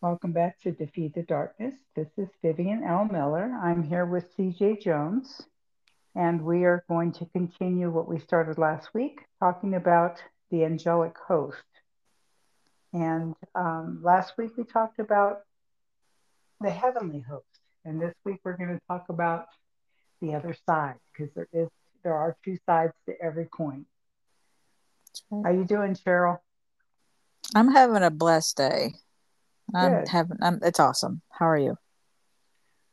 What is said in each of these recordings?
Welcome back to Defeat the Darkness. This is Vivian L. Miller. I'm here with CJ Jones, and we are going to continue what we started last week, talking about the angelic host. And um, last week we talked about the heavenly host, and this week we're going to talk about the other side because there is there are two sides to every coin. How are you doing, Cheryl? I'm having a blessed day. I'm Good. having. I'm, it's awesome. How are you?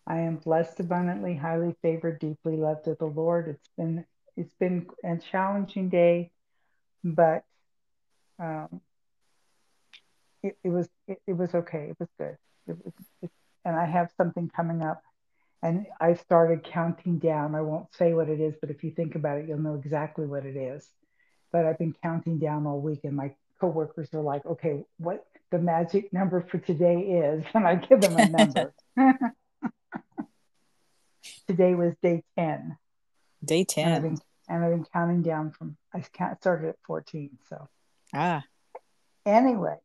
I am blessed abundantly, highly favored, deeply loved of the Lord. It's been it's been a challenging day, but um, it, it was it, it was okay. It was good. It was, it, and I have something coming up, and I started counting down. I won't say what it is, but if you think about it, you'll know exactly what it is. But I've been counting down all week, and my coworkers are like, "Okay, what the magic number for today is?" And I give them a number. today was day 10 Day and I've, 10. been, and I've been counting down from i started at 14 so Ah, anyway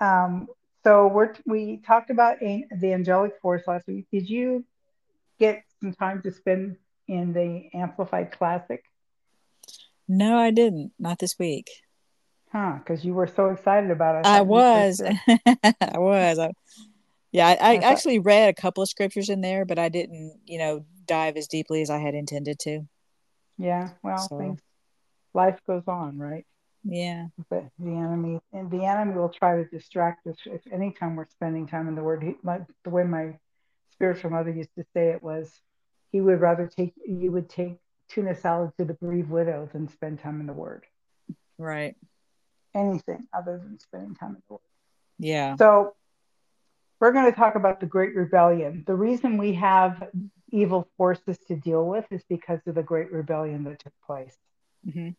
um, so we're we talked about the angelic force last week did you get some time to spend in the amplified classic no, I didn't. Not this week. Huh because you were so excited about it I thought was. I was. I, yeah, I, I thought- actually read a couple of scriptures in there, but I didn't, you know, dive as deeply as I had intended to. yeah well So- things life goes on right Yeah. but the enemy and the enemy will try to distract us if anytime we're spending time in the word he, like the way my spiritual mother used to say it was he would rather take you would take tuna salad to the bereaved widow than spend time in the word Right. Anything other than spending time in the word Yeah. so we're going to talk about the great rebellion the reason we have evil forces to deal with is because of the great rebellion that took place hmm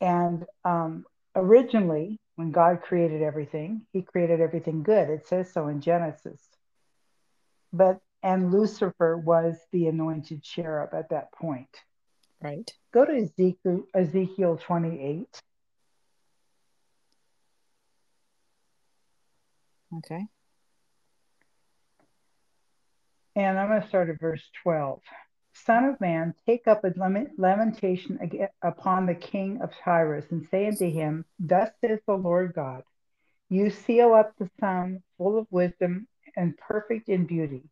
And um, originally, when God created everything, He created everything good. It says so in Genesis. But and Lucifer was the anointed cherub at that point. Right. Go to Ezekiel, Ezekiel 28. Okay. And I'm going to start at verse 12. Son of man, take up a lamentation upon the king of Tyrus and say unto him, Thus says the Lord God, You seal up the sun, full of wisdom and perfect in beauty.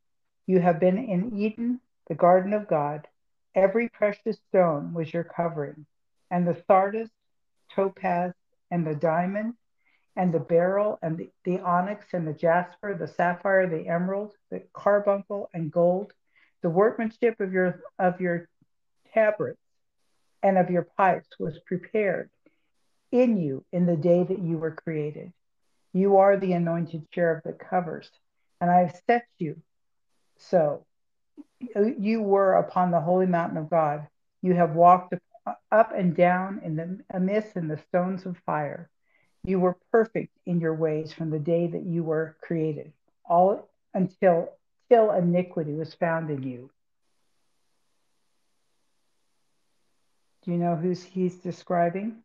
You have been in Eden, the garden of God. Every precious stone was your covering, and the sardis, topaz, and the diamond, and the beryl, and the, the onyx, and the jasper, the sapphire, the emerald, the carbuncle, and gold, the workmanship of your of your tabrets and of your pipes was prepared in you in the day that you were created. You are the anointed cherub that covers, and I have set you so. You were upon the holy mountain of God. You have walked up and down in the amidst in the stones of fire. You were perfect in your ways from the day that you were created, all until till iniquity was found in you. Do you know who he's describing?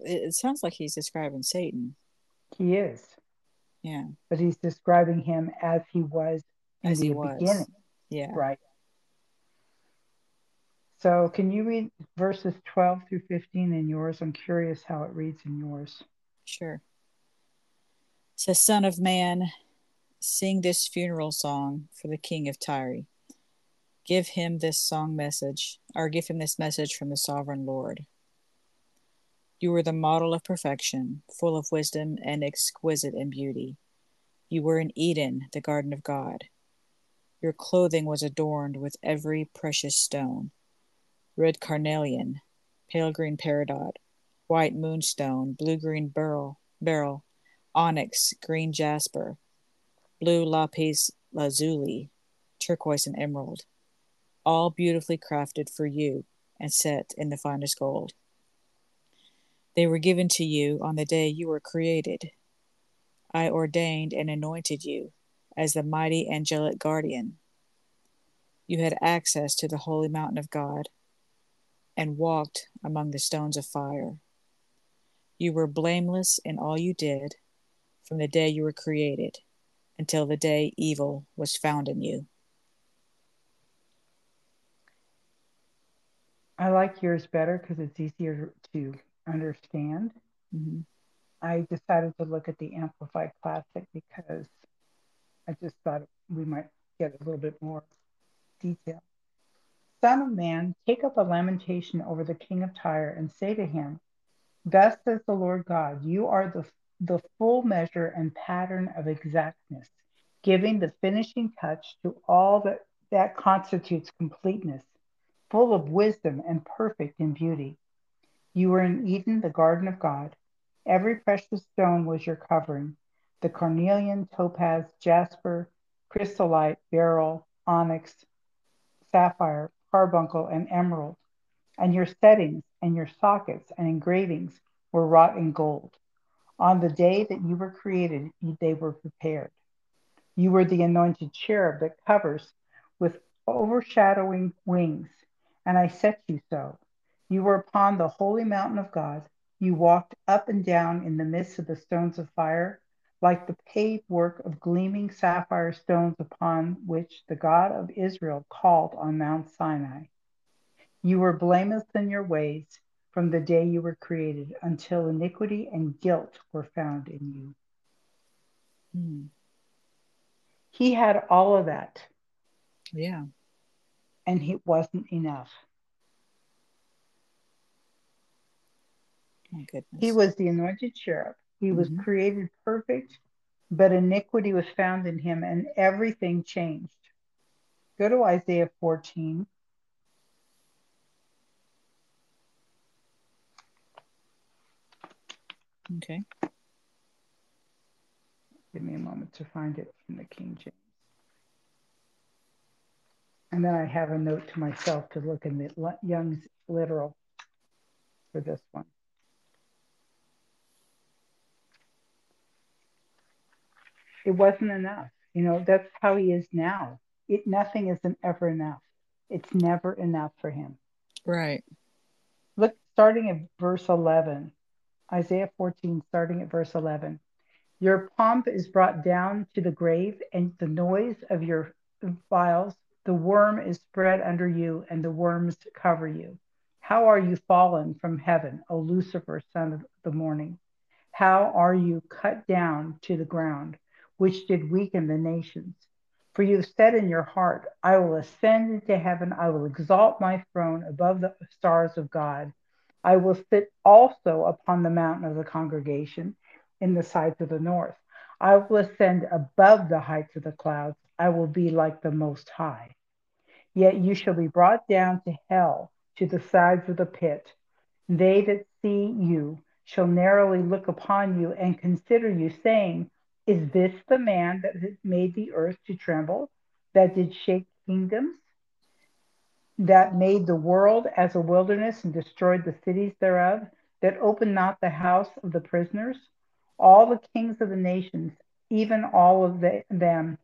It, sounds like he's describing Satan. He is, Yeah. but he's describing him as he was in As the he was. beginning, Yeah. right? So, can you read verses 12 through 15 in yours? I'm curious how it reads in yours. Sure. It says, Son of man, sing this funeral song for the king of Tyre. Give him this song message, or give him this message from the sovereign Lord. You were the model of perfection, full of wisdom and exquisite in beauty. You were in Eden, the garden of God. Your clothing was adorned with every precious stone red carnelian, pale green peridot, white moonstone, blue green beryl, beryl, onyx, green jasper, blue lapis lazuli, turquoise, and emerald, all beautifully crafted for you and set in the finest gold. They were given to you on the day you were created. I ordained and anointed you as the mighty angelic guardian. You had access to the holy mountain of God and walked among the stones of fire. You were blameless in all you did from the day you were created until the day evil was found in you. I like yours better because it's easier to understand. Mm-hmm. I decided to look at the Amplified Classic because I just thought we might get a little bit more detail. Son of man, take up a lamentation over the king of Tyre and say to him, Thus says the Lord God, you are the, the full measure and pattern of exactness, giving the finishing touch to all that, that constitutes completeness, full of wisdom and perfect in beauty. You were in Eden, the garden of God. Every precious stone was your covering the carnelian, topaz, jasper, chrysolite, beryl, onyx, sapphire, carbuncle, and emerald. And your settings and your sockets and engravings were wrought in gold. On the day that you were created, they were prepared. You were the anointed cherub that covers with overshadowing wings, and I set you so. You were upon the holy mountain of God. You walked up and down in the midst of the stones of fire like the paved work of gleaming sapphire stones upon which the God of Israel called on Mount Sinai. You were blameless in your ways from the day you were created until iniquity and guilt were found in you. Hmm. He had all of that. Yeah. And it wasn't enough. My goodness. He was the anointed cherub he was Mhm. created perfect, but iniquity was found in him and everything changed. Go to Isaiah 14. Okay. Give me a moment to find it in the King James. And then I have a note to myself to look in the Young's literal for this one. It wasn't enough. You know, that's how he is now. It nothing isn't ever enough. It's never enough for him. Right. Look, starting at verse 11, Isaiah 14, starting at verse 11. Your pomp is brought down to the grave, and the noise of your vials, the worm is spread under you, and the worms cover you. How are you fallen from heaven, O Lucifer, son of the morning? How are you cut down to the ground? Which did weaken the nations. For you said in your heart, I will ascend into heaven, I will exalt my throne above the stars of God. I will sit also upon the mountain of the congregation in the sides of the north. I will ascend above the heights of the clouds. I will be like the Most High. Yet you shall be brought down to hell, to the sides of the pit. They that see you shall narrowly look upon you and consider you, saying, is this the man that made the earth to tremble, that did shake kingdoms, that made the world as a wilderness and destroyed the cities thereof, that opened not the house of the prisoners? All the kings of the nations, even all of the, them,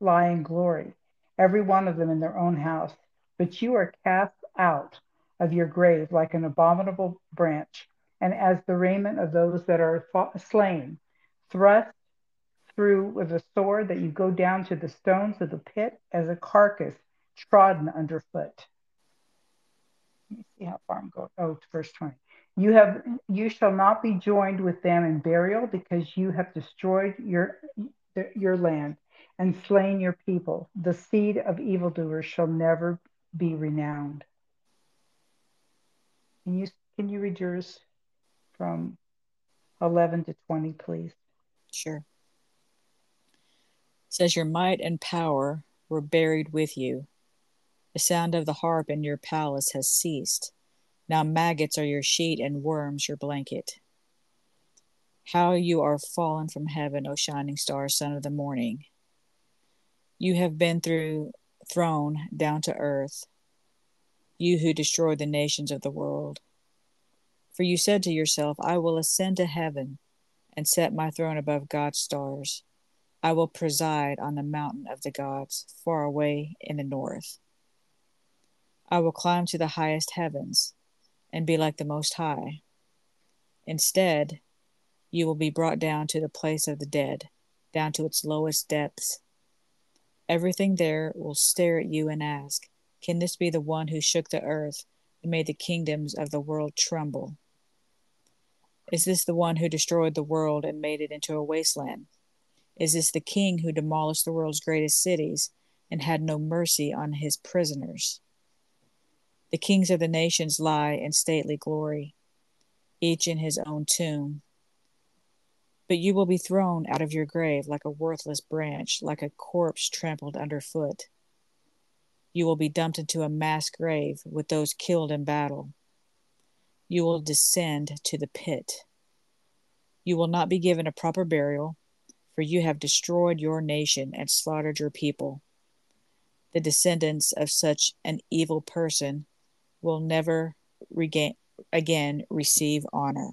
lie in glory, every one of them in their own house. But you are cast out of your grave like an abominable branch, and as the raiment of those that are slain, thrust through with a sword that you go down to the stones of the pit as a carcass trodden underfoot. Let me see how far I'm going. Oh, verse 20. You have you shall not be joined with them in burial because you have destroyed your your land and slain your people. The seed of evildoers shall never be renowned. Can you can you read yours from 11 to 20, please? Sure says your might and power were buried with you. The sound of the harp in your palace has ceased. Now maggots are your sheet and worms your blanket. How you are fallen from heaven, O shining star, son of the morning. You have been through thrown down to earth, you who destroyed the nations of the world. For you said to yourself, I will ascend to heaven and set my throne above God's stars. I will preside on the mountain of the gods, far away in the north. I will climb to the highest heavens and be like the Most High. Instead, you will be brought down to the place of the dead, down to its lowest depths. Everything there will stare at you and ask, Can this be the one who shook the earth and made the kingdoms of the world tremble? Is this the one who destroyed the world and made it into a wasteland? Is this the king who demolished the world's greatest cities and had no mercy on his prisoners? The kings of the nations lie in stately glory, each in his own tomb. But you will be thrown out of your grave like a worthless branch, like a corpse trampled underfoot. You will be dumped into a mass grave with those killed in battle. You will descend to the pit. You will not be given a proper burial, for you have destroyed your nation and slaughtered your people. The descendants of such an evil person will never regain again receive honor.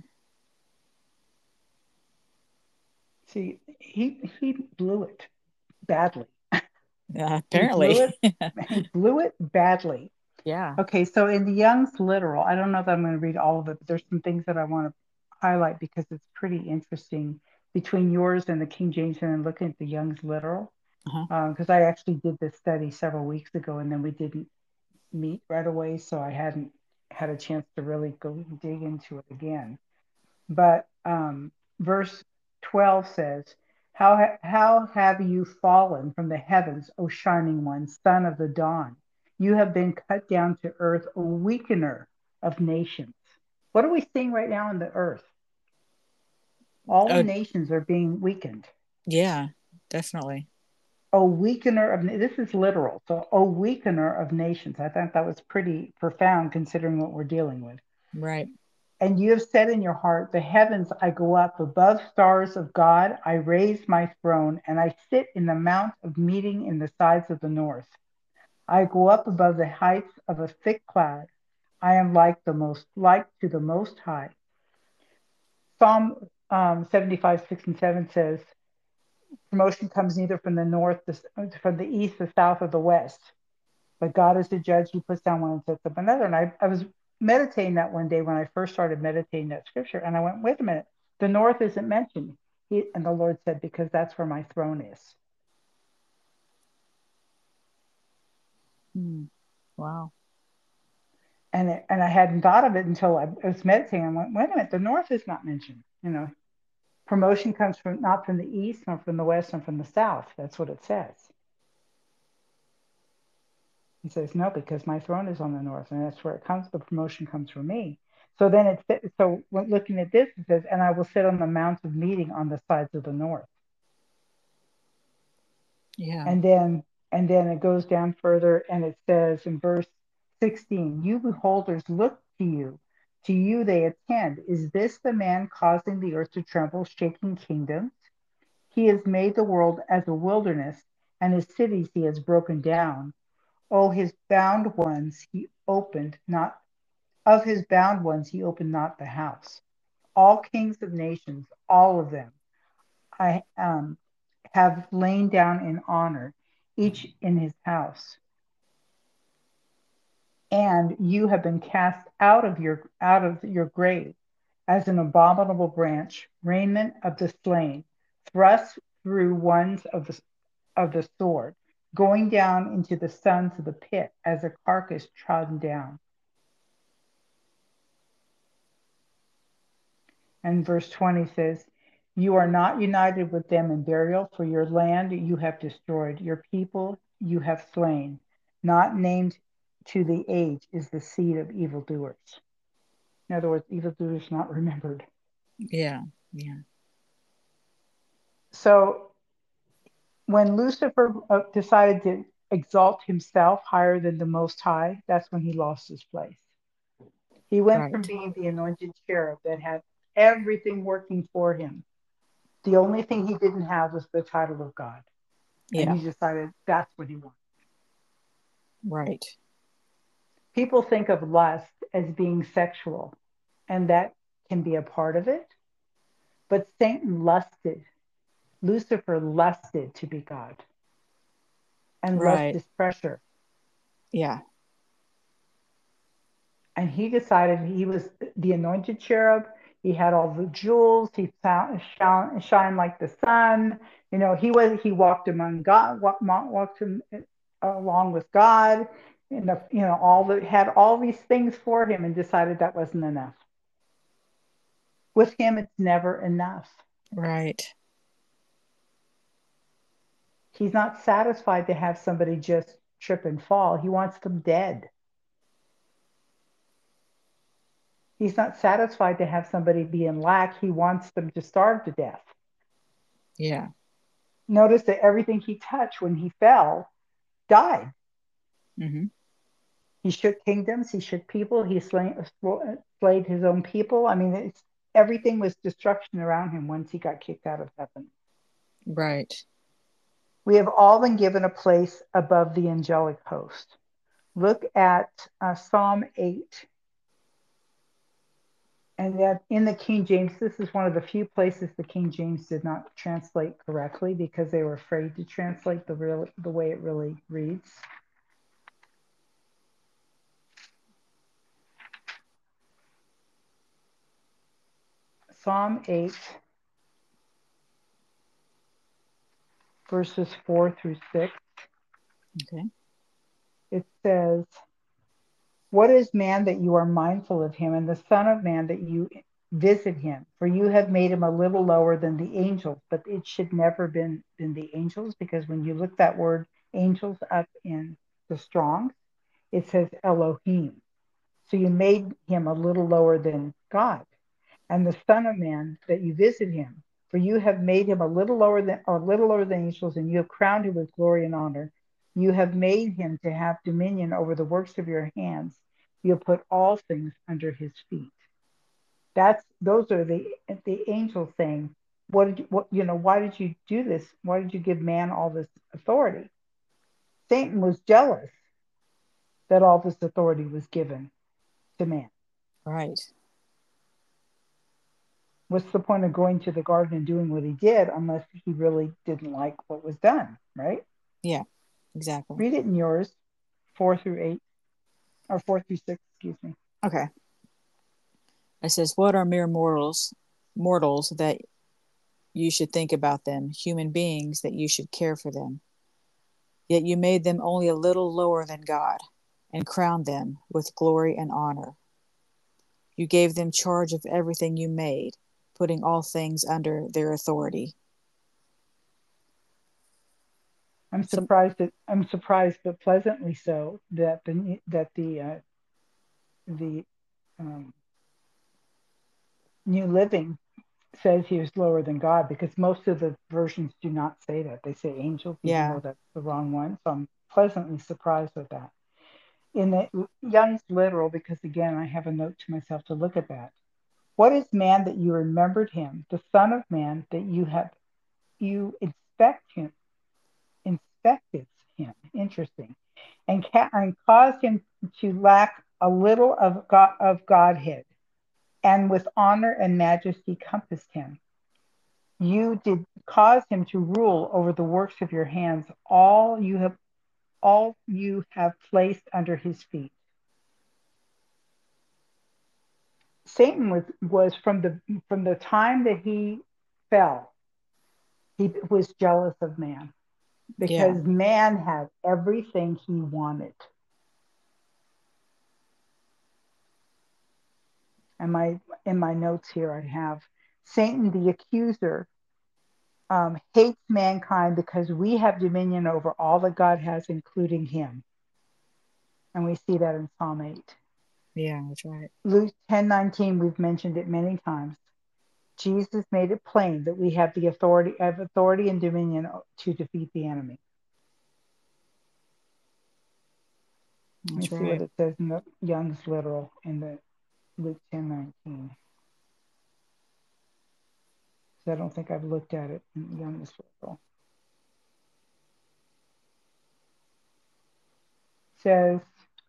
See, he he blew it badly. Uh, apparently, he blew, it, he blew it badly. Yeah. Okay, so in the Young's literal, I don't know if I'm going to read all of it, but there's some things that I want to highlight because it's pretty interesting between yours and the King James and looking at the Young's literal. Because uh-huh. um, I actually did this study several weeks ago and then we didn't meet right away, so I hadn't had a chance to really go dig into it again. But um, verse 12 says, how, how have you fallen from the heavens, O shining one, son of the dawn? You have been cut down to earth, a weakener of nations. What are we seeing right now in the earth? All the uh, nations are being weakened. Yeah, definitely. A weakener of this is literal. So a weakener of nations. I thought that was pretty profound considering what we're dealing with. Right. And you have said in your heart, The heavens I go up above stars of God. I raise my throne, and I sit in the mount of meeting in the sides of the north. I go up above the heights of a thick cloud. I am like the most like to the most high. Psalm um, 75, 6 and 7 says, promotion comes neither from the north, the, from the east, the south, or the west. But God is the judge. who puts down one and sets up another. And I, I was meditating that one day when I first started meditating that scripture. And I went, wait a minute, the north isn't mentioned. He, and the Lord said, because that's where my throne is. Hmm. Wow. And, it, and I hadn't thought of it until I was meditating. I went, wait a minute, the north is not mentioned. You know, promotion comes from not from the east, nor from the west, nor from the south. That's what it says. He says, no, because my throne is on the north, and that's where it comes. The promotion comes from me. So then it's so looking at this, it says, and I will sit on the mount of meeting on the sides of the north. Yeah. And then and then it goes down further and it says in verse 16, you beholders look to you. To you they attend. Is this the man causing the earth to tremble, shaking kingdoms? He has made the world as a wilderness, and his cities he has broken down. Oh, his bound ones he opened not, of his bound ones he opened not the house. All kings of nations, all of them, I um, have lain down in honor, each in his house. And you have been cast out of your out of your grave as an abominable branch, raiment of the slain, thrust through ones of the of the sword going down into the sons of the pit as a carcass trodden down. And verse 20 says, You are not united with them in burial, for your land you have destroyed, your people you have slain. Not named to the age is the seed of evildoers. In other words, evildoers not remembered. Yeah, yeah. So when Lucifer uh, decided to exalt himself higher than the Most High, that's when he lost his place. He went right. from being the anointed cherub that had everything working for him. The only thing he didn't have was the title of God. Yeah. And he decided that's what he wanted. Right. People think of lust as being sexual, and that can be a part of it. But Satan lusted Lucifer lusted to be God. And right. lust is pressure. Yeah. And he decided he was the anointed cherub. He had all the jewels. He found, shone, shine like the sun. You know, he was he walked among God, walked, walked um, along with God, and the, you know all the had all these things for him, and decided that wasn't enough. With him, it's never enough. Right. He's not satisfied to have somebody just trip and fall. He wants them dead. He's not satisfied to have somebody be in lack. He wants them to starve to death. Yeah. Notice that everything he touched when he fell died. Mm-hmm. He shook kingdoms. He shook people. He slayed, slayed his own people. I mean, everything was destruction around him once he got kicked out of heaven. Right. We have all been given a place above the angelic host. Look at uh, Psalm 8. And that in the King James, this is one of the few places the King James did not translate correctly because they were afraid to translate the real the way it really reads. Psalm 8 verses 4 through 6. Okay. It says, What is man that you are mindful of him, and the Son of Man that you visit him? For you have made him a little lower than the angels, but it should never been been the angels, because when you look that word angels up in the Strong's, it says Elohim. So you made him a little lower than God. And the Son of Man that you visit him, for you have made him a little lower than a little lower than angels, and you have crowned him with glory and honor. You have made him to have dominion over the works of your hands. You have put all things under his feet. That's those are the the angels saying, What did you what you know, why did you do this? Why did you give man all this authority? Satan was jealous that all this authority was given to man. Right what's the point of going to the garden and doing what he did unless he really didn't like what was done, right? Yeah, exactly. Read it in yours, four through eight, or four through six, excuse me. Okay. It says, What are mere mortals, mortals that you should think about them, human beings that you should care for them? Yet you made them only a little lower than God and crowned them with glory and honor. You gave them charge of everything you made putting all things under their authority. I'm surprised that I'm surprised, but pleasantly so, that the that the uh, the um, New Living says he was lower than God because most of the versions do not say that. They say angels, yeah. that's the wrong one. So I'm pleasantly surprised with that. In the Young's literal, because again, I have a note to myself to look at that. What is man that you remembered him, the Son of Man that you have you inspect him, inspected him. Interesting, and, ca- and caused him to lack a little of of Godhead, and with honor and majesty compassed him. You did cause him to rule over the works of your hands. All you have, all you have placed under his feet. Satan was was from the from the time that he fell, he was jealous of man because yeah. man had everything he wanted. And my in my notes here I have Satan the accuser um, hates mankind because we have dominion over all that God has, including him. And we see that in Psalm 8. Yeah, that's right. Luke 10 19, we've mentioned it many times. Jesus made it plain that we have the authority have authority and dominion to defeat the enemy. That's Let's right. see what it says in the Young's literal in the Luke 10 19. So I don't think I've looked at it in Young's literal. It says,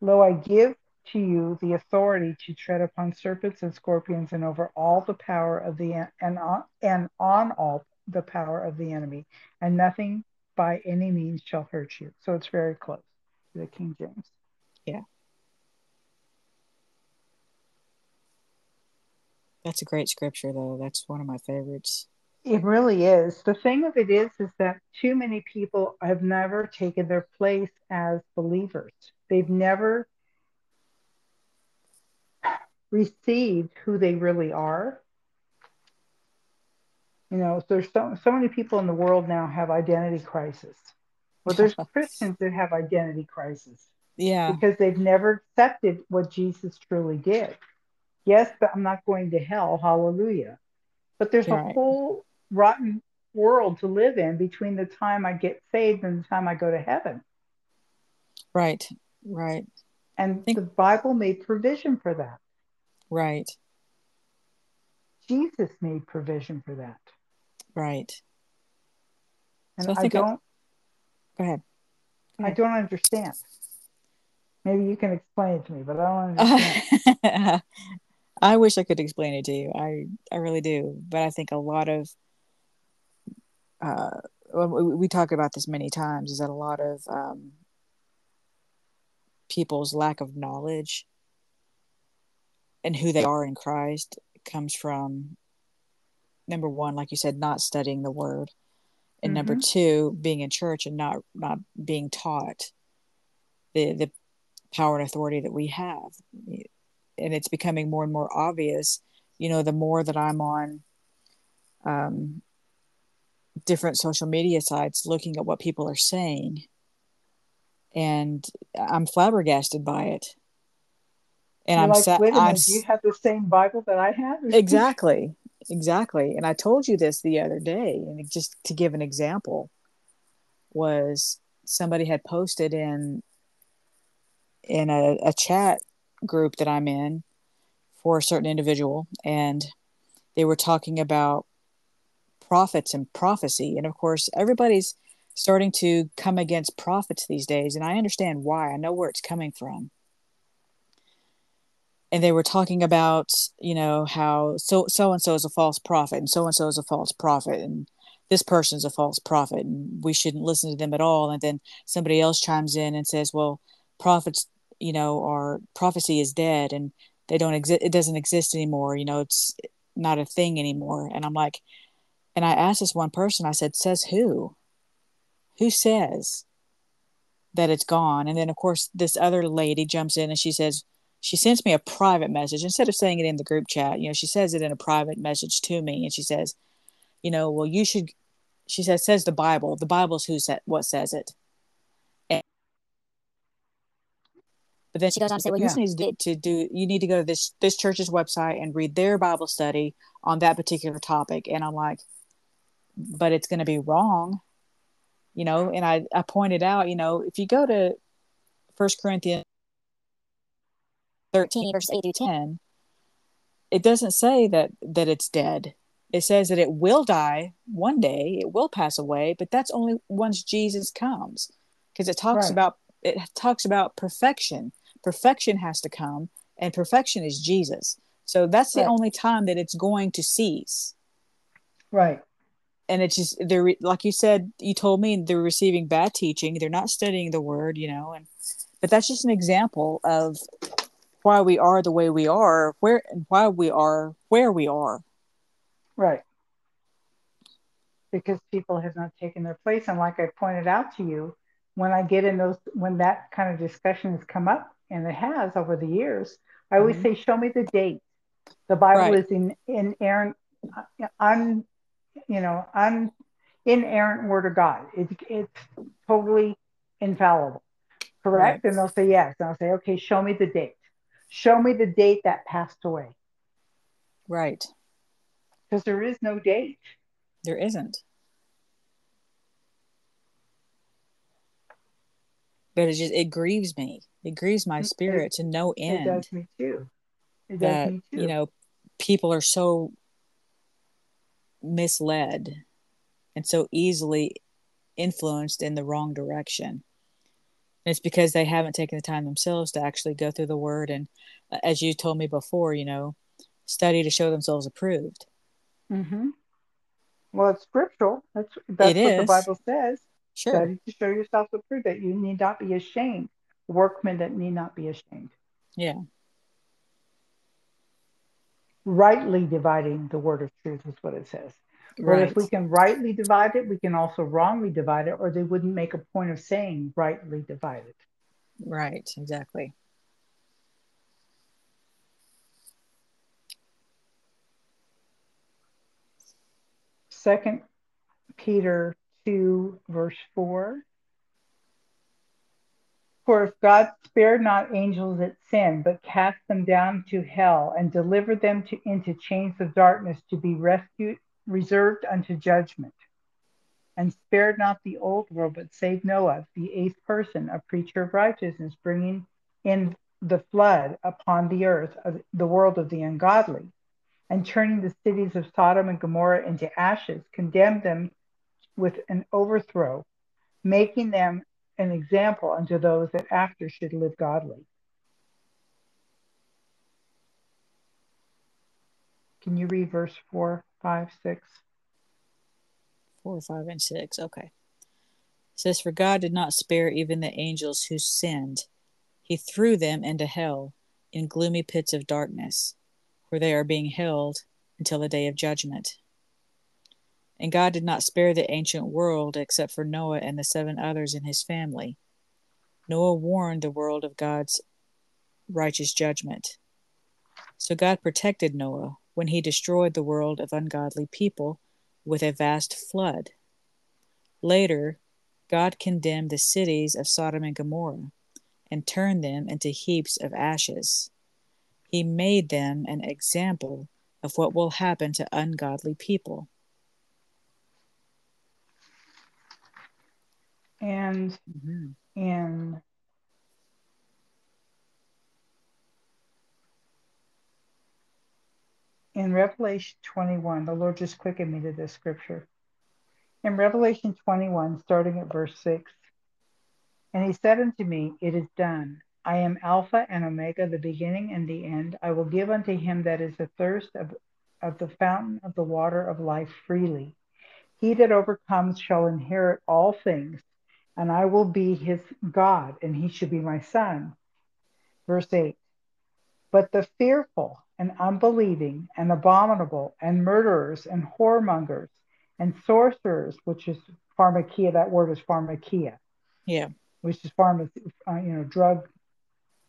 Lo, I give to you the authority to tread upon serpents and scorpions and over all the power of the and on, and on all the power of the enemy, and nothing by any means shall hurt you. So it's very close to the King James. Yeah. That's a great scripture, though. That's one of my favorites. It really is. The thing of it is, is that too many people have never taken their place as believers. They've never received who they really are. You know, there's so, so many people in the world now have identity crisis. Well, there's Christians that have identity crisis. Yeah. Because they've never accepted what Jesus truly did. Yes, but I'm not going to hell. Hallelujah. But there's right. a whole rotten world to live in between the time I get saved and the time I go to heaven. Right, right. And think- the Bible made provision for that. Right. Jesus made provision for that. Right. And so I, I don't. I, go, ahead. go ahead. I don't understand. Maybe you can explain it to me, but I don't understand. I wish I could explain it to you. I I really do, but I think a lot of uh, we talk about this many times is that a lot of um, people's lack of knowledge and who they are in Christ comes from number one, like you said, not studying the word, and mm-hmm. number two, being in church and not not being taught the the power and authority that we have, and it's becoming more and more obvious. You know, the more that I'm on um, different social media sites looking at what people are saying and i'm flabbergasted by it and You're i'm like, sa- wait a minute, do you have the same bible that i have exactly exactly and i told you this the other day and just to give an example was somebody had posted in in a, a chat group that i'm in for a certain individual and they were talking about prophets and prophecy. And of course, everybody's starting to come against prophets these days. And I understand why, I know where it's coming from. And they were talking about, you know, how so so and so is a false prophet, and so and so is a false prophet, and this person's a false prophet, and we shouldn't listen to them at all. And then somebody else chimes in and says, "Well, prophets, you know, are prophecy is dead, and they don't exist. It doesn't exist anymore. You know, it's not a thing anymore." And I'm like, and I asked this one person, I said, says who? Who says that it's gone? And then, of course, this other lady jumps in and she says, she sends me a private message instead of saying it in the group chat. You know, she says it in a private message to me. And she says, you know, well, you should, she says, says the Bible. The Bible's who said what says it. And, but then she goes on to say, well, yeah. you need to do, you need to go to this, this church's website and read their Bible study on that particular topic. And I'm like, but it's going to be wrong you know and i i pointed out you know if you go to first corinthians 13 verse 8 through 10 it doesn't say that that it's dead. It says that it will die one day it will pass away but that's only once jesus comes because it talks right. about it talks about perfection. Perfection has to come and perfection is jesus. So that's the right. only time that it's going to cease. Right. And it's just they're like you said you told me they're receiving bad teaching they're not studying the word you know and but that's just an example of why we are the way we are where and why we are where we are right because people have not taken their place and like i pointed out to you when i get in those when that kind of discussion has come up and it has over the years i always mm-hmm. say show me the date the bible right. is in inerrant un you know, un, inerrant word of God. It, it's totally infallible, correct? Right. And they'll say yes. And I'll say, okay, show me the date. Show me the date that passed away. Right. Because there is no date. There isn't. But it just it grieves me. It grieves my spirit it, to no end. It does me too. It that, does me too. You know, people are so misled and so easily influenced in the wrong direction. And it's because they haven't taken the time themselves to actually go through the word and, uh, as you told me before, you know, study to show themselves approved. Mm-hmm. Well, it's scriptural. That's that's it what is. the Bible says. Sure. Study to show yourself approved that you need not be ashamed. Workmen that need not be ashamed. Yeah. rightly dividing the word of truth is what it says. But Right. if we can rightly divide it, we can also wrongly divide it, or they wouldn't make a point of saying rightly divided. Right. Exactly. Second Peter 2, verse 4. For if God spared not angels that sinned, but cast them down to hell and delivered them to, into chains of darkness to be rescued, reserved unto judgment, and spared not the old world, but saved Noah, the eighth person, a preacher of righteousness, bringing in the flood upon the earth, of the world of the ungodly, and turning the cities of Sodom and Gomorrah into ashes, condemned them with an overthrow, making them an example unto those that after should live godly. Can you read verse 4, 5, 6? Four, five, and six. Okay. It says, For God did not spare even the angels who sinned. He threw them into hell in gloomy pits of darkness, where they are being held until the day of judgment. And God did not spare the ancient world except for Noah and the seven others in his family. Noah warned the world of God's righteous judgment. So God protected Noah when he destroyed the world of ungodly people with a vast flood. Later, God condemned the cities of Sodom and Gomorrah and turned them into heaps of ashes. He made them an example of what will happen to ungodly people. And Mhm. in in Revelation 21, the Lord just quickened me to this scripture. In Revelation 21, starting at verse 6, and he said unto me, It is done. I am Alpha and Omega, the beginning and the end. I will give unto him that is athirst of, of the fountain of the water of life freely. He that overcomes shall inherit all things, and I will be his God, and he shall be my son. Verse 8 But the fearful and unbelieving and abominable and murderers and whoremongers and sorcerers, which is pharmakia, that word is pharmakia, Yeah, which is pharma, uh, you know, drug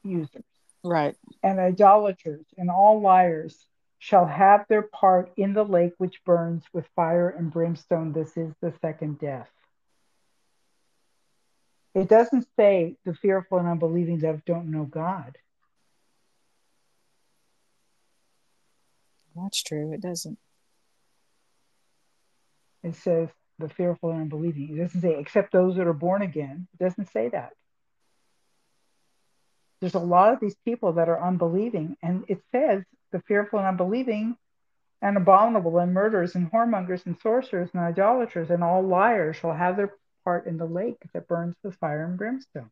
users, right. and idolaters and all liars shall have their part in the lake which burns with fire and brimstone. This is the second death. It doesn't say the fearful and unbelieving that don't know God. That's true. It doesn't. It says the fearful and unbelieving. It doesn't say except those that are born again. It doesn't say that. There's a lot of these people that are unbelieving, and it says the fearful and unbelieving and abominable and murderers and whoremongers and sorcerers and idolaters and all liars shall have their part in the lake that burns with fire and brimstone.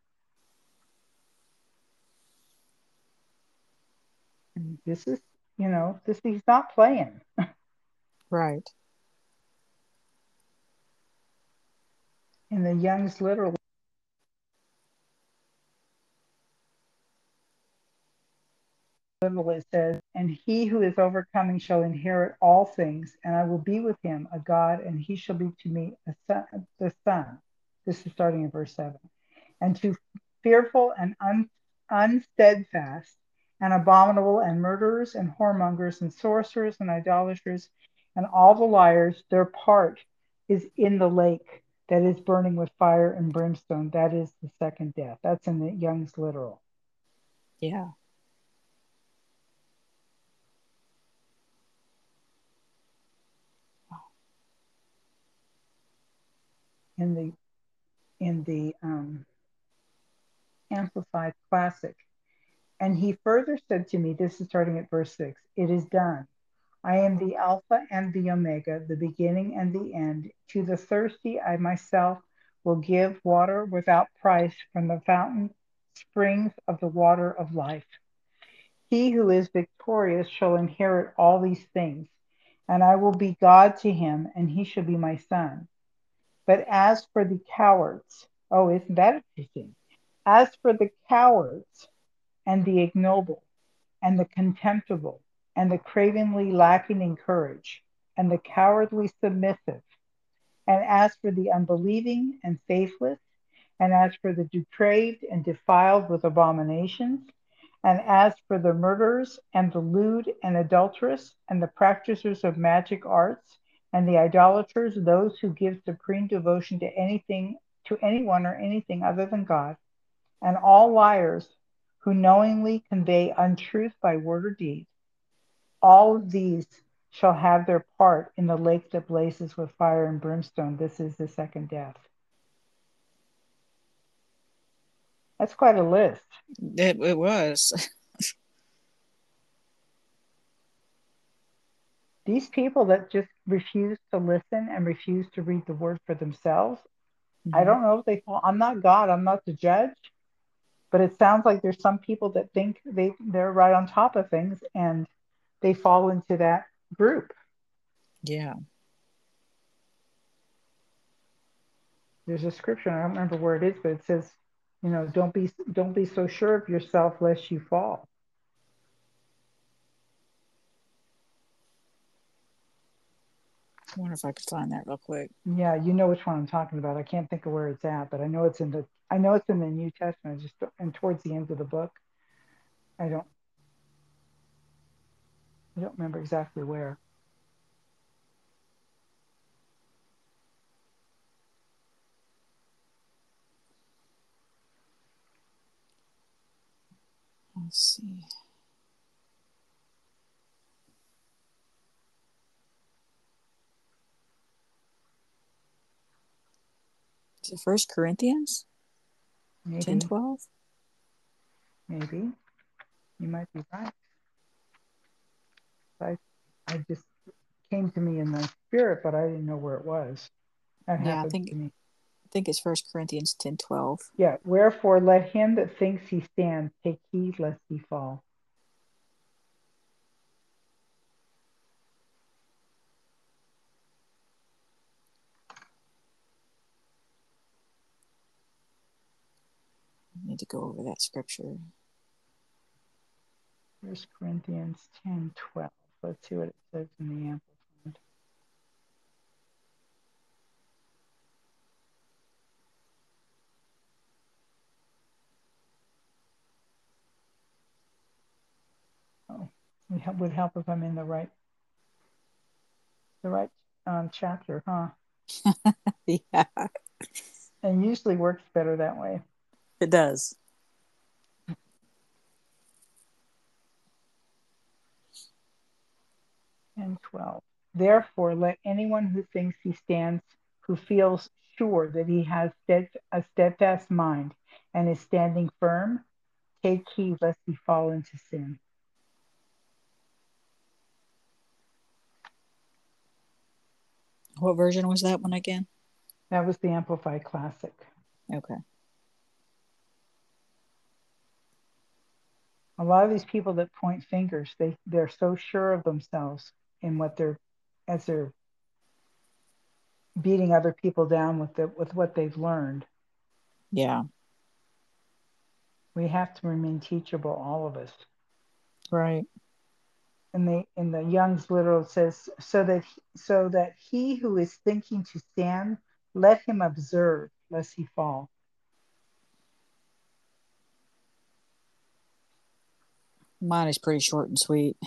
And this is, you know, this he's not playing. Right. And the Young's literal literal it says, and he who is overcoming shall inherit all things, and I will be with him a God, and he shall be to me a son, the son. This is starting in verse seven. And to fearful and un, unsteadfast and abominable and murderers and whoremongers and sorcerers and idolaters and all the liars, their part is in the lake that is burning with fire and brimstone. That is the second death. That's in the Young's literal. Yeah. in the in the um, Amplified Classic. And he further said to me, this is starting at verse six, it is done. I am the Alpha and the Omega, the beginning and the end. To the thirsty, I myself will give water without price from the fountain springs of the water of life. He who is victorious shall inherit all these things, and I will be God to him, and he shall be my son. But as for the cowards, oh, isn't that interesting? As for the cowards and the ignoble and the contemptible and the cravenly lacking in courage, and the cowardly submissive. And as for the unbelieving and faithless, and as for the depraved and defiled with abominations, and as for the murderers and the lewd and adulterous, and the practitioners of magic arts, and the idolaters, those who give supreme devotion to anything, to anyone or anything other than God, and all liars who knowingly convey untruth by word or deed, all of these shall have their part in the lake that blazes with fire and brimstone. This is the second death. That's quite a list. It, it was. These people that just refuse to listen and refuse to read the word for themselves, mm-hmm. I don't know if they fall. I'm not God, I'm not the judge, but it sounds like there's some people that think they, they're right on top of things and they fall into that group. Yeah. There's a scripture, I don't remember where it is, but it says, you know, don't be don't be so sure of yourself lest you fall. I wonder if I could find that real quick. Yeah, you know which one I'm talking about. I can't think of where it's at, but I know it's in the I know it's in the New Testament, just and towards the end of the book. I don't I don't remember exactly where. Let's see. It First Corinthians? Maybe. 10 12? Maybe. You might be right. I, I just came to me in the spirit, but I didn't know where it was. That yeah, I think, I think it's First Corinthians 10 12. Yeah. Wherefore, let him that thinks he stands take heed lest he fall. I need to go over that scripture. First Corinthians 10 12. Let's see what it says in the Amplified. Oh, it would help if I'm in the right, the right um, chapter, huh? yeah. And usually works better that way. It does. and 12. Therefore, let anyone who thinks he stands, who feels sure that he has a steadfast mind and is standing firm, take heed lest he fall into sin. What version was that one again? That was the Amplified Classic. Okay. A lot of these people that point fingers, they, they're so sure of themselves in what they're as they're beating other people down with the with what they've learned. Yeah. We have to remain teachable, all of us. Right. And the in the Young's literal says so that so that he who is thinking to stand, let him observe lest he fall. Mine is pretty short and sweet.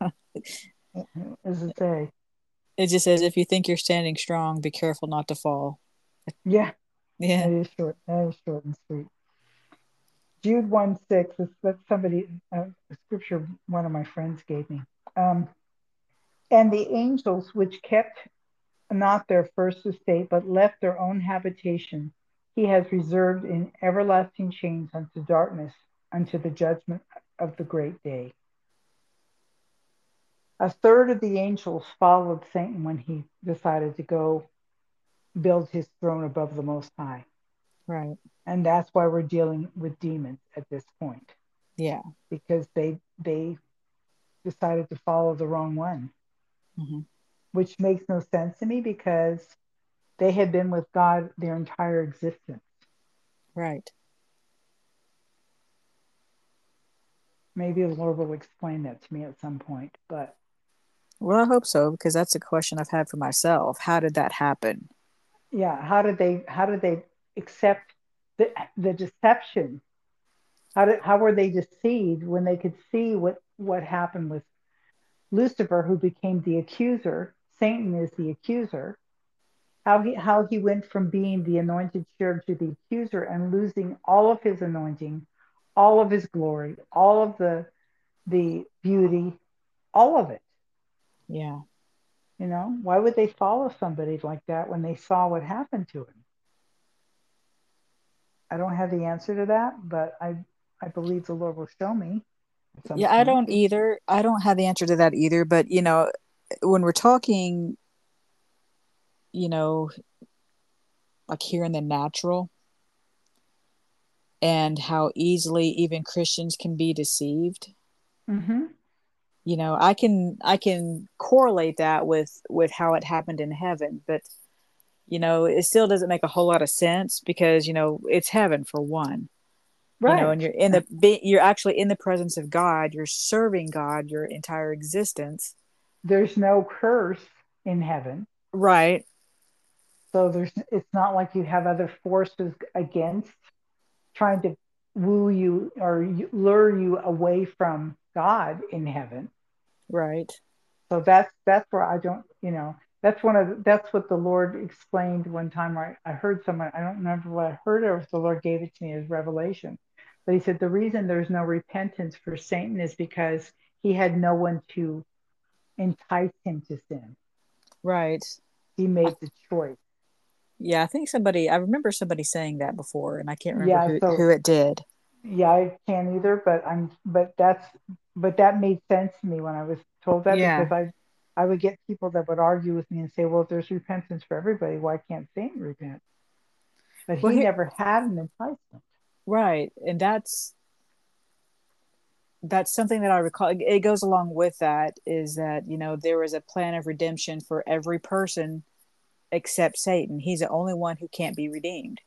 does it say? It just says, if you think you're standing strong, be careful not to fall. Yeah. Yeah. That is short. That is short and sweet. Jude 1 6, that's somebody, uh, a scripture one of my friends gave me. Um, and the angels which kept not their first estate, but left their own habitation, he has reserved in everlasting chains unto darkness, unto the judgment of the great day. A third of the angels followed Satan when he decided to go build his throne above the Most High. Right. And that's why we're dealing with demons at this point. Yeah. Because they they decided to follow the wrong one, mm-hmm. which makes no sense to me because they had been with God their entire existence. Right. Maybe the Lord will explain that to me at some point. But well, I hope so because that's a question I've had for myself. How did that happen? Yeah, how did they how did they accept the the deception? How did how were they deceived when they could see what what happened with Lucifer, who became the accuser? Satan is the accuser. How he how he went from being the anointed cherub to the accuser and losing all of his anointing, all of his glory, all of the the beauty, all of it. Yeah. You know, why would they follow somebody like that when they saw what happened to him? I don't have the answer to that, but I I believe the Lord will show me. Yeah, I don't either. I don't have the answer to that either, but you know, when we're talking you know, like here in the natural and how easily even Christians can be deceived. Mm-hmm. You know i can i can correlate that with with how it happened in heaven but you know it still doesn't make a whole lot of sense because you know it's heaven for one. Right. you know and you're in the you're actually in the presence of god. You're serving god your entire existence. There's no curse in heaven. Right. So there's it's not like you have other forces against trying to woo you or lure you away from God in heaven. Right. So that's that's where I don't, you know, that's one of the, that's what the Lord explained one time. I, I heard someone, I don't remember what I heard, or if the Lord gave it to me as revelation. But he said the reason there's no repentance for Satan is because he had no one to entice him to sin. Right. He made the choice. Yeah, I think somebody I remember somebody saying that before, and I can't remember yeah, who, so, who it did. Yeah, I can't either, but I'm but that's but that made sense to me when I was told that yeah. because I I would get people that would argue with me and say, well, if there's repentance for everybody, why can't Satan repent? But well, he, he never had an enticement. Right. And that's that's something that I recall. It goes along with that is that, you know, there was a plan of redemption for every person except Satan. He's the only one who can't be redeemed.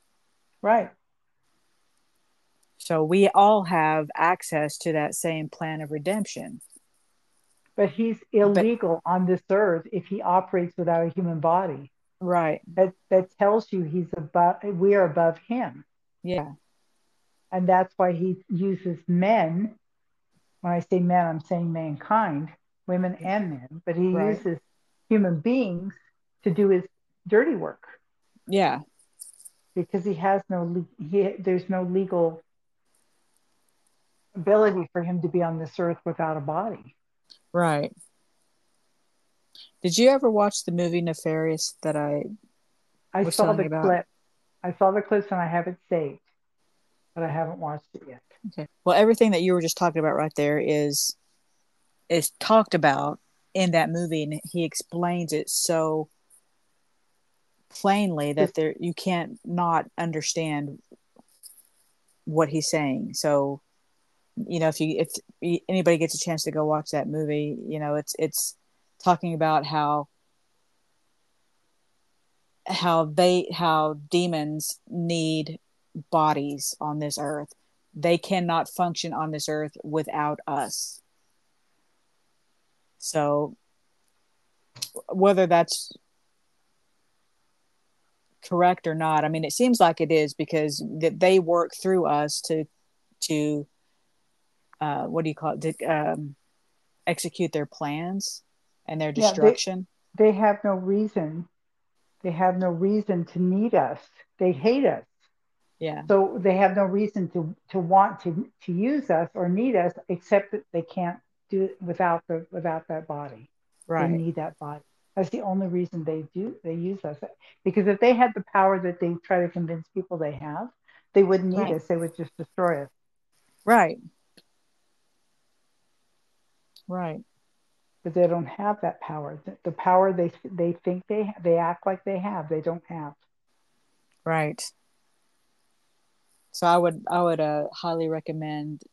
Right. So we all have access to that same plan of redemption. But he's illegal but, on this earth if he operates without a human body. Right. That that tells you he's above we are above him. Yeah. And that's why he uses men. When I say men, I'm saying mankind, women and men, but he right. uses human beings to do his dirty work. Yeah. Because he has no he there's no legal ability for him to be on this earth without a body. Right. Did you ever watch the movie Nefarious that I I saw the about? clip. I saw the clips and I have it saved, but I haven't watched it yet. Okay. Well, everything that you were just talking about right there is is talked about in that movie, and he explains it so plainly that there you can't not understand what he's saying. So you know if you if anybody gets a chance to go watch that movie you know it's it's talking about how how they how demons need bodies on this earth. They cannot function on this earth without us. So whether that's correct or not. I mean it seems like it is because that they work through us to to uh, what do you call it? To um, execute their plans and their destruction yeah, they, they have no reason. They have no reason to need us. They hate us. Yeah. So they have no reason to to want to to use us or need us except that they can't do it without the without that body. Right. they need that body that's the only reason they do they use us because if they had the power that they try to convince people they have they wouldn't need right. us they would just destroy us right Right. But they don't have that power. The power they they think they they act like they have, they don't have. Right. So I would I would uh, highly recommend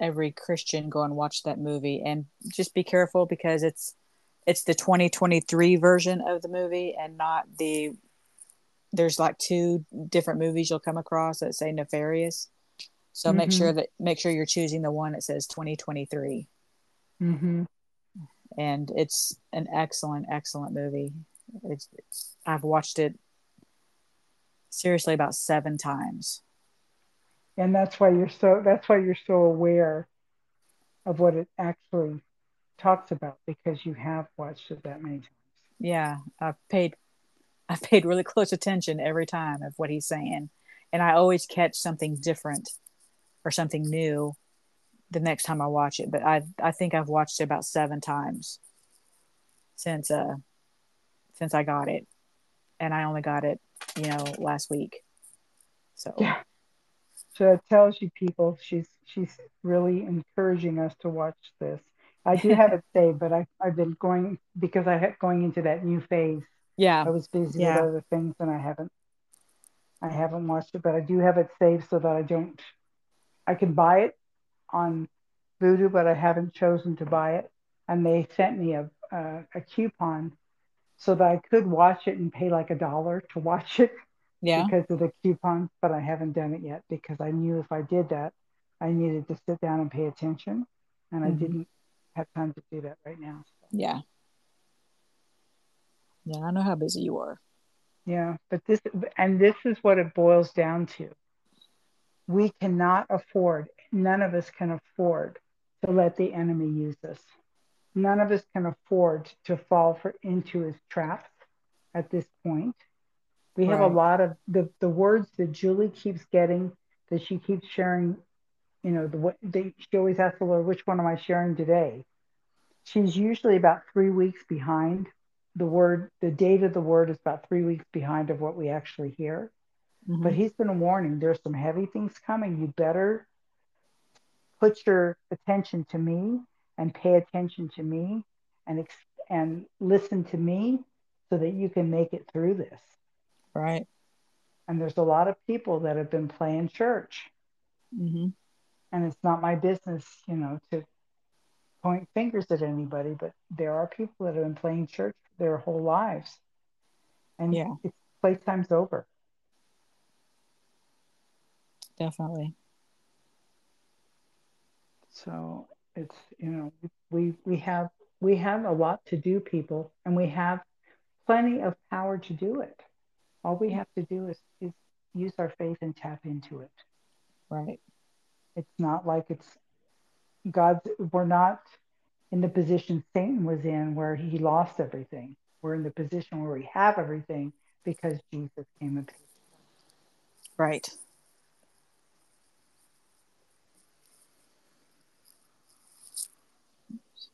every Christian go and watch that movie and just be careful because it's it's the 2023 version of the movie and not the there's like two different movies you'll come across that say nefarious So make Mhm. sure that make sure you're choosing the one that says 2023. Mm-hmm. and it's an excellent, excellent movie. It's, it's I've watched it seriously about seven times. And that's why you're so that's why you're so aware of what it actually talks about because you have watched it that many times. Yeah, I've paid I've paid really close attention every time of what he's saying, and I always catch something different or something new the next time I watch it. But I I think I've watched it about seven times since uh since I got it, and I only got it you know last week. So Yeah. So it tells you people she's she's really encouraging us to watch this. I do have it saved, but I I've been going because I had going into that new phase. yeah, I was busy Yeah. with other things and I haven't I haven't watched it, but I do have it saved so that I don't I can buy it on Vudu, but I haven't chosen to buy it. And they sent me a a, a coupon so that I could watch it and pay like a dollar to watch it yeah, because of the coupon, but I haven't done it yet because I knew if I did that, I needed to sit down and pay attention, and I Mhm. didn't have time to do that right now. So, yeah, yeah. I know how busy you are. yeah, but this and this is what it boils down to. We cannot afford. None of us can afford to let the enemy use us. None of us can afford to fall for into his traps at this point. We have a lot of the, the words that Julie keeps getting, that she keeps sharing, you know, the what they, she always asks the Lord, which one am I sharing today? She's usually about three weeks behind. The word, the date of the word is about three weeks behind of what we actually hear. Mhm. But he's been warning, there's some heavy things coming. You better put your attention to me and pay attention to me and ex- and listen to me so that you can make it through this. right. And there's a lot of people that have been playing church, hmm and it's not my business, you know, to point fingers at anybody, but there are people that have been playing church their whole lives, and Yeah. it's playtime's over. Definitely. So it's you know we we have we have a lot to do, people, and we have plenty of power to do it. All we have to do is, is use our faith and tap into it. Right. It's not like it's God's. We're not in the position Satan was in, where he lost everything. We're in the position where we have everything because Jesus came and paid. Right.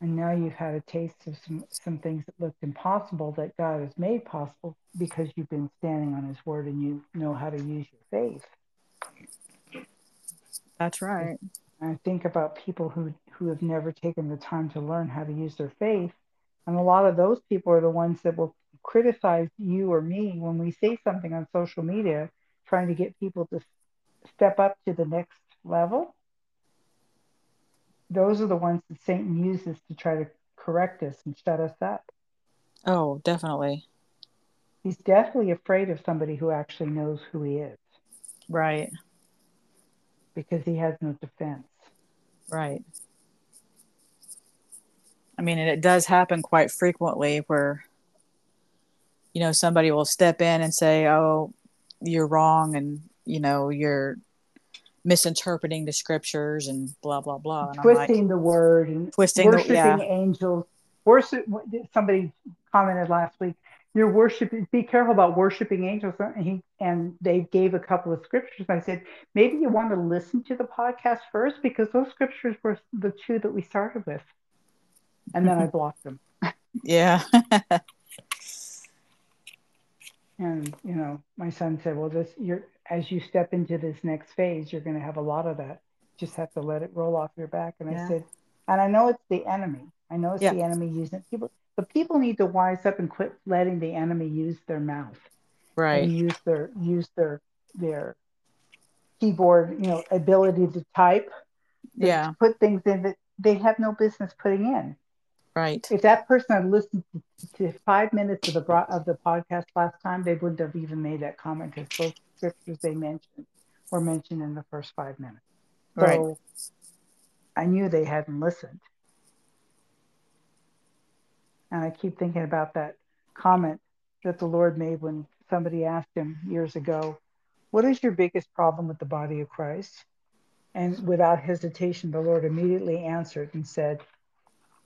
And now you've had a taste of some, some things that looked impossible that God has made possible because you've been standing on his word and you know how to use your faith. That's right. I think about people who, who have never taken the time to learn how to use their faith. And a lot of those people are the ones that will criticize you or me when we say something on social media, trying to get people to step up to the next level. Those are the ones that Satan uses to try to correct us and shut us up. Oh, definitely. He's definitely afraid of somebody who actually knows who he is Right. Because he has no defense. Right. I mean, and it does happen quite frequently where, you know, somebody will step in and say, oh, you're wrong and, you know, you're misinterpreting the scriptures and blah, blah, blah. And I'm like, Twisting the word and Twisting the- worshiping yeah. angels. Worship. Somebody commented last week. You're worshiping. Be careful about worshiping angels. And he and they gave a couple of scriptures. I said maybe you want to listen to the podcast first because those scriptures were the two that we started with, and then I blocked them. yeah. And you know, my son said, "Well, this you're as you step into this next phase, you're going to have a lot of that. Just have to let it roll off your back." And Yeah. I said, "And I know it's the enemy. I know it's Yeah. the enemy using it. people, but people need to wise up and quit letting the enemy use their mouth right. use their use their their keyboard, you know, ability to type, to Yeah. put things in that they have no business putting in." Right. if that person had listened to, to five minutes of the bro- of the podcast last time, they wouldn't have even made that comment because both scriptures they mentioned were mentioned in the first five minutes. So Right. I knew they hadn't listened. And I keep thinking about that comment that the Lord made when somebody asked him years ago, What is your biggest problem with the body of Christ? And without hesitation, the Lord immediately answered and said,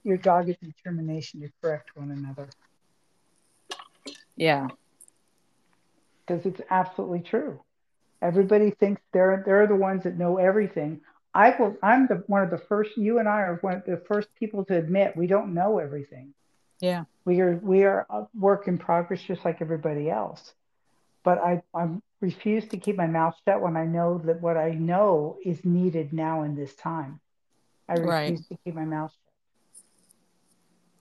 Your dogged determination to correct one another. Yeah. Because it's absolutely true. Everybody thinks they're they're the ones that know everything. I will I'm the one of the first you and I are one of the first people to admit we don't know everything. Yeah. We are we are a work in progress just like everybody else. But I I refuse to keep my mouth shut when I know that what I know is needed now in this time. I refuse Right. to keep my mouth shut.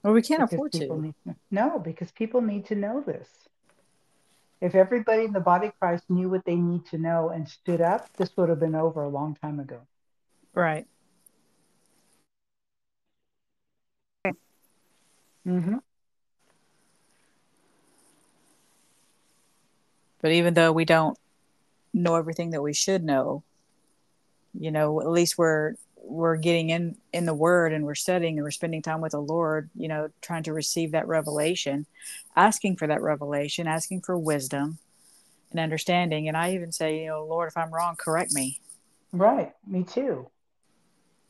Well, we can't afford to. need to no because people need to know this if everybody in the body of christ knew what they need to know and stood up this would have been over a long time ago Right. Mm-hmm. But even though we don't know everything that we should know, you know, at least we're we're getting in in the word and we're studying and we're spending time with the Lord, you know, trying to receive that revelation, asking for that revelation, asking for wisdom and understanding. And I even say, you know, Lord, if I'm wrong, correct me. right me too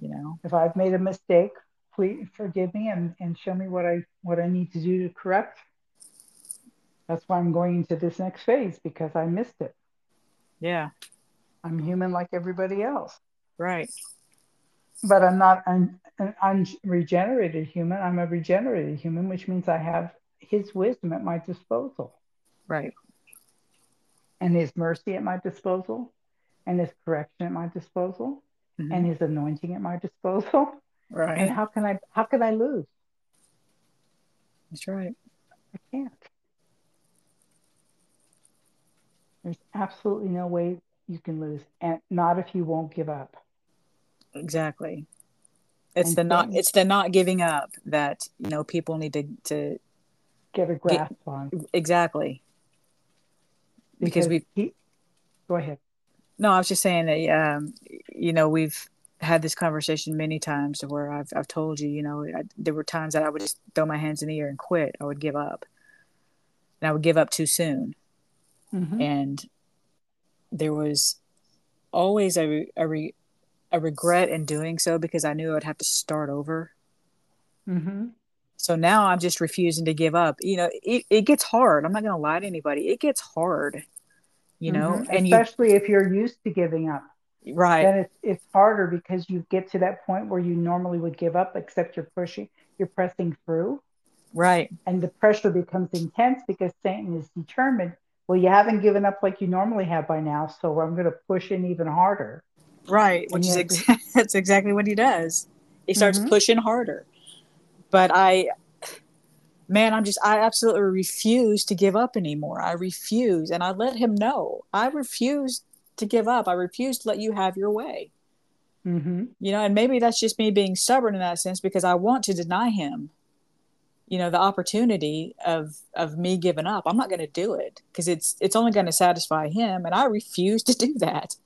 You know. if i've made a mistake please forgive me and, and show me what i what i need to do to correct that's why i'm going into this next phase because i missed it Yeah. i'm human like everybody else Right. but i'm not an, an unregenerated human i'm a regenerated human which means i have his wisdom at my disposal Right. and his mercy at my disposal and his correction at my disposal Mhm. and his anointing at my disposal and how can i how can i lose That's right. i can't there's absolutely no way you can lose and not if you won't give up Exactly. It's And the not it's the not giving up that, you know, people need to to get a grasp on exactly. Because we he go ahead No, I was just saying that, um, you know, we've had this conversation many times where I've, I've told you, you know, I, there were times that I would just throw my hands in the air and quit. I would give up. And I would give up too soon. mm-hmm. And there was always a, re- a, re, a regret in doing so because I knew I'd have to start over. Mm-hmm. So now I'm just refusing to give up. You know, it, it gets hard. I'm not going to lie to anybody. It gets hard, you know, Mhm. and you, especially if you're used to giving up right. then it's it's harder because you get to that point where you normally would give up except you're pushing you're pressing through Right. and the pressure becomes intense because satan is determined well you haven't given up like you normally have by now so i'm going to push in even harder Right, And which is ex- that's exactly what he does. He starts Mhm. pushing harder. But I man, I'm just I absolutely refuse to give up anymore. I refuse and I let him know. I refuse to give up. I refuse to let you have your way. mm-hmm. You know, and maybe that's just me being stubborn in that sense because I want to deny him you know the opportunity of of me giving up. I'm not going to do it because it's it's only going to satisfy him and I refuse to do that.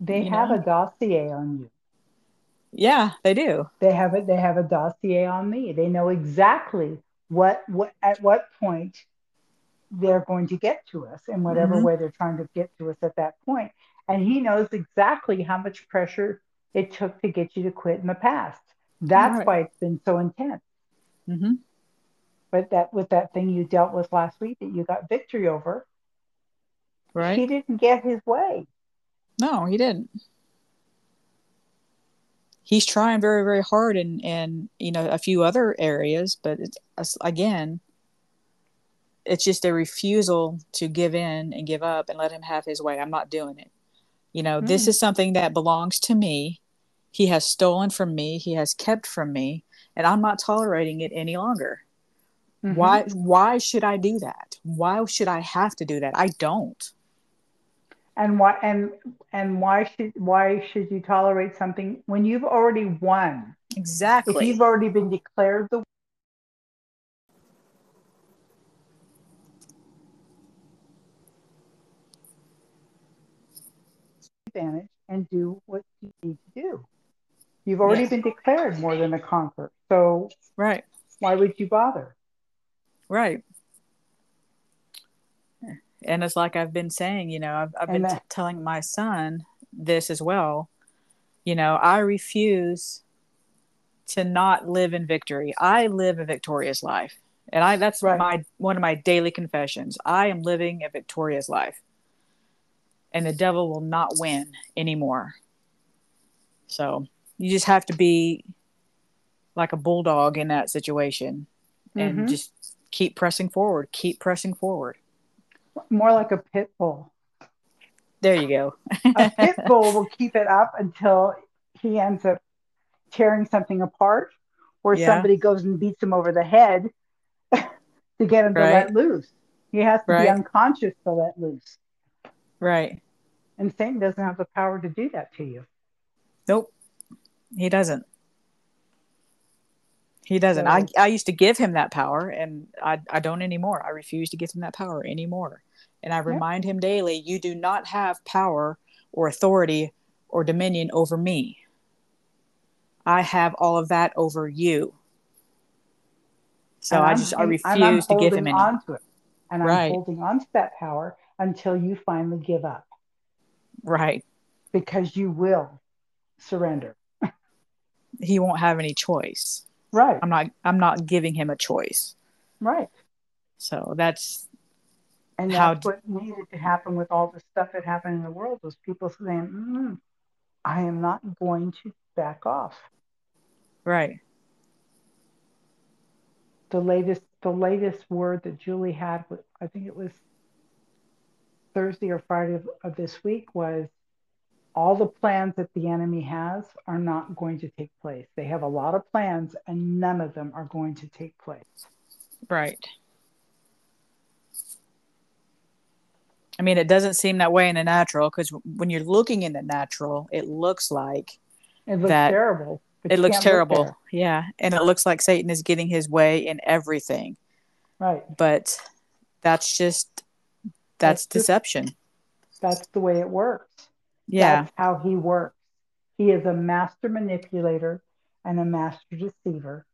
they You have know? a dossier on you Yeah, they do. they have it they have a dossier on me they know exactly what what at what point they're going to get to us in whatever Mhm. way they're trying to get to us at that point and he knows exactly how much pressure it took to get you to quit in the past that's Right. why it's been so intense Mhm. but that with that thing you dealt with last week that you got victory over Right? he didn't get his way No, he didn't. He's trying very, very hard in, in you know a few other areas, but it's- again, it's just a refusal to give in and give up and let him have his way. I'm not doing it. You know, this Mhm. is something that belongs to me. He has stolen from me. He has kept from me, and I'm not tolerating it any longer. Mhm. Why? Why should I do that? Why should I have to do that? I don't. and why and and why should why should you tolerate something when you've already won Exactly. if you've already been declared the advantage and do what you need to do. You've already Yes. been declared more than a conqueror. So Right. why would you bother? Right. And it's like I've been saying, you know, I've, I've been And t- telling my son this as well. You know, I refuse to not live in victory. I live a victorious life. And I that's Right. my one of my daily confessions. I am living a victorious life. And the devil will not win anymore. So, you just have to be like a bulldog in that situation and Mhm. just keep pressing forward, keep pressing forward. More like a pit bull. There you go. A pit bull will keep it up until he ends up tearing something apart or Yeah. somebody goes and beats him over the head to get him to Right. let loose. He has to Right. be unconscious to let loose. Right. And Satan doesn't have the power to do that to you. Nope. He doesn't. He doesn't. So- I, I used to give him that power and I, I don't anymore. I refuse to give him that power anymore. And I remind him daily, you do not have power or authority or dominion over me. I have all of that over you. So I just I and I'm refuse to give him any. it. And I'm Right. holding on to that power until you finally give up Right. because you will surrender. He won't have any choice. Right. I'm not I'm not giving him a choice. Right. So that's And How that's what needed to happen with all the stuff that happened in the world was people saying, mm, I am not going to back off. right. The latest the latest word that Julie had, wa- I think it was Thursday or Friday of, of this week, was all the plans that the enemy has are not going to take place. They have a lot of plans and none of them are going to take place. Right. I mean, it doesn't seem that way in the natural because when you're looking in the natural, it looks like It looks That- terrible. it looks can't look terrible. yeah. And it looks like Satan is getting his way in everything. Right. But that's just, that's That's just- deception. That's the way it works. Yeah. That's how he works. He is a master manipulator and a master deceiver.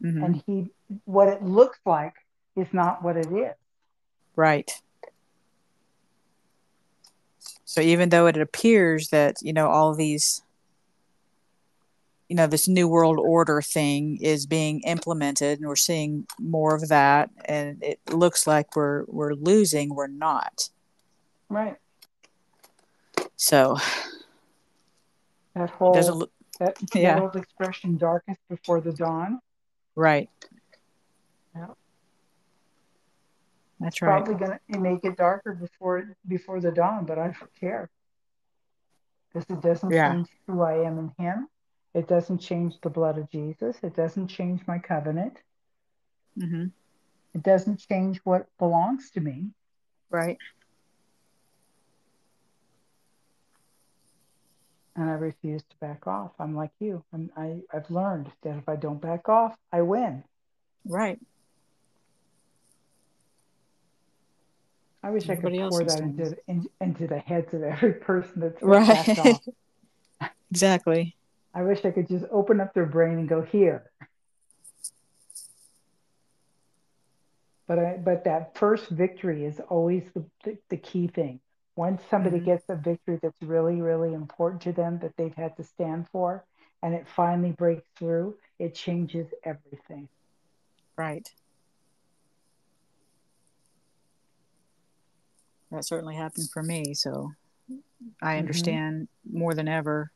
hmm And he, what it looks like is not what it is. Right. So even though it appears that, you know, all these, you know, this new world order thing is being implemented and we're seeing more of that and it looks like we're we're losing, we're not. Right. So That whole, look that, yeah. old expression, darkest before the dawn, right. Yeah. That's right. probably going to make it darker before before the dawn, but I don't care. Because it doesn't Yeah. change who I am in him. It doesn't change the blood of Jesus. It doesn't change my covenant. hmm It doesn't change what belongs to me. Right. and I refuse to back off. I'm like you. I'm, I, I've learned that if I don't back off, I win. Right. I wish Everybody I could pour that into, in, into the heads of every person that's Right. backed off. exactly. I wish I could just open up their brain and go here. But I, but that first victory is always the, the, the key thing. Once somebody Mhm. gets a victory that's really, really important to them that they've had to stand for, and it finally breaks through, it changes everything. Right. That certainly happened for me. So I Mhm. understand more than ever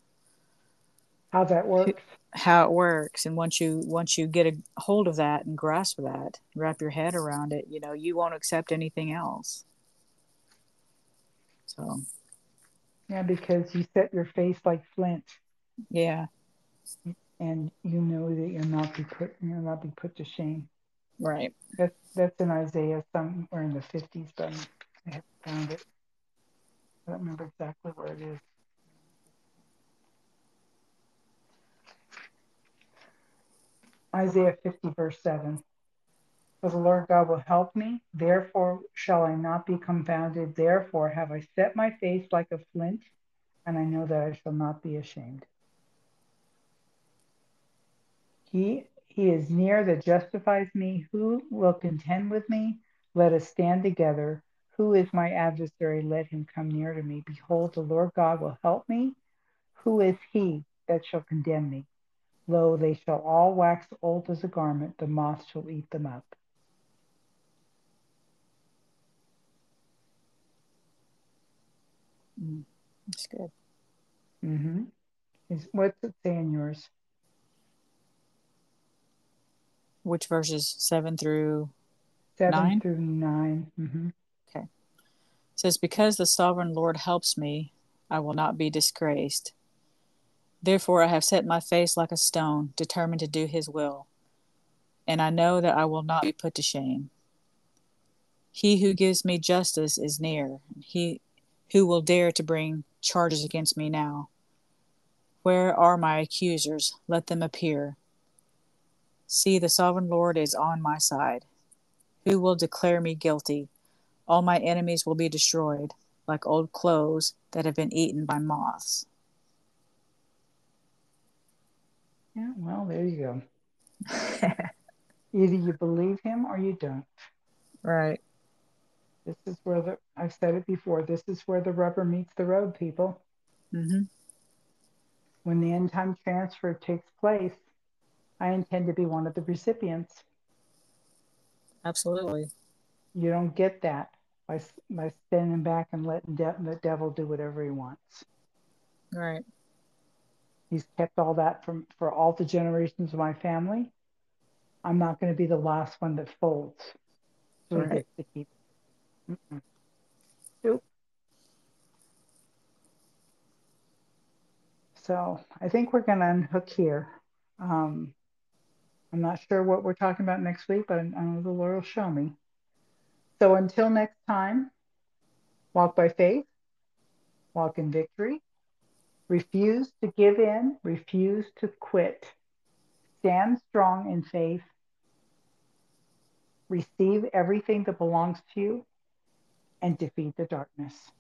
How that works. how it works. And once you once you get a hold of that and grasp that, wrap your head around it, you know, you won't accept anything else. So Yeah, because you set your face like flint, yeah, and you know that you'll not be put you'll not be put to shame. right. That's that's in Isaiah somewhere in the fifties, but I haven't found it. I don't remember exactly where it is. Isaiah 50, verse 7. For the Lord God will help me, therefore shall I not be confounded. Therefore have I set my face like a flint, and I know that I shall not be ashamed. He, he is near that justifies me. Who will contend with me? Let us stand together. Who is my adversary? Let him come near to me. Behold, the Lord God will help me. Who is he that shall condemn me? Lo, they shall all wax old as a garment. The moth shall eat them up. Mm, that's good. Mm-hmm. Is, what's it say in yours? Which verses? Seven through Seven nine? through 9 Mm-hmm. Okay. It says, Because the sovereign Lord helps me, I will not be disgraced. Therefore, I have set my face like a stone, determined to do his will. And I know that I will not be put to shame. He who gives me justice is near. He who will dare to bring charges against me now? Where are my accusers? Let them appear. See, the sovereign Lord is on my side. Who will declare me guilty? All my enemies will be destroyed, like old clothes that have been eaten by moths. Yeah, well, there you go. Either you believe him or you don't. Right. This is where the, I've said it before, this is where the rubber meets the road, people. Mm-hmm. When the end time transfer takes place, I intend to be one of the recipients. Absolutely. You don't get that by, by standing back and letting de- the devil do whatever he wants. Right. He's kept all that from for all the generations of my family. I'm not going to be the last one that folds. So Right. gets to keep. Mm-mm. Nope. So I think we're going to unhook here. Um, I'm not sure what we're talking about next week, but I know the Lord will show me. So until next time, walk by faith, walk in victory, refuse to give in, refuse to quit, stand strong in faith, receive everything that belongs to you, and defeat the darkness.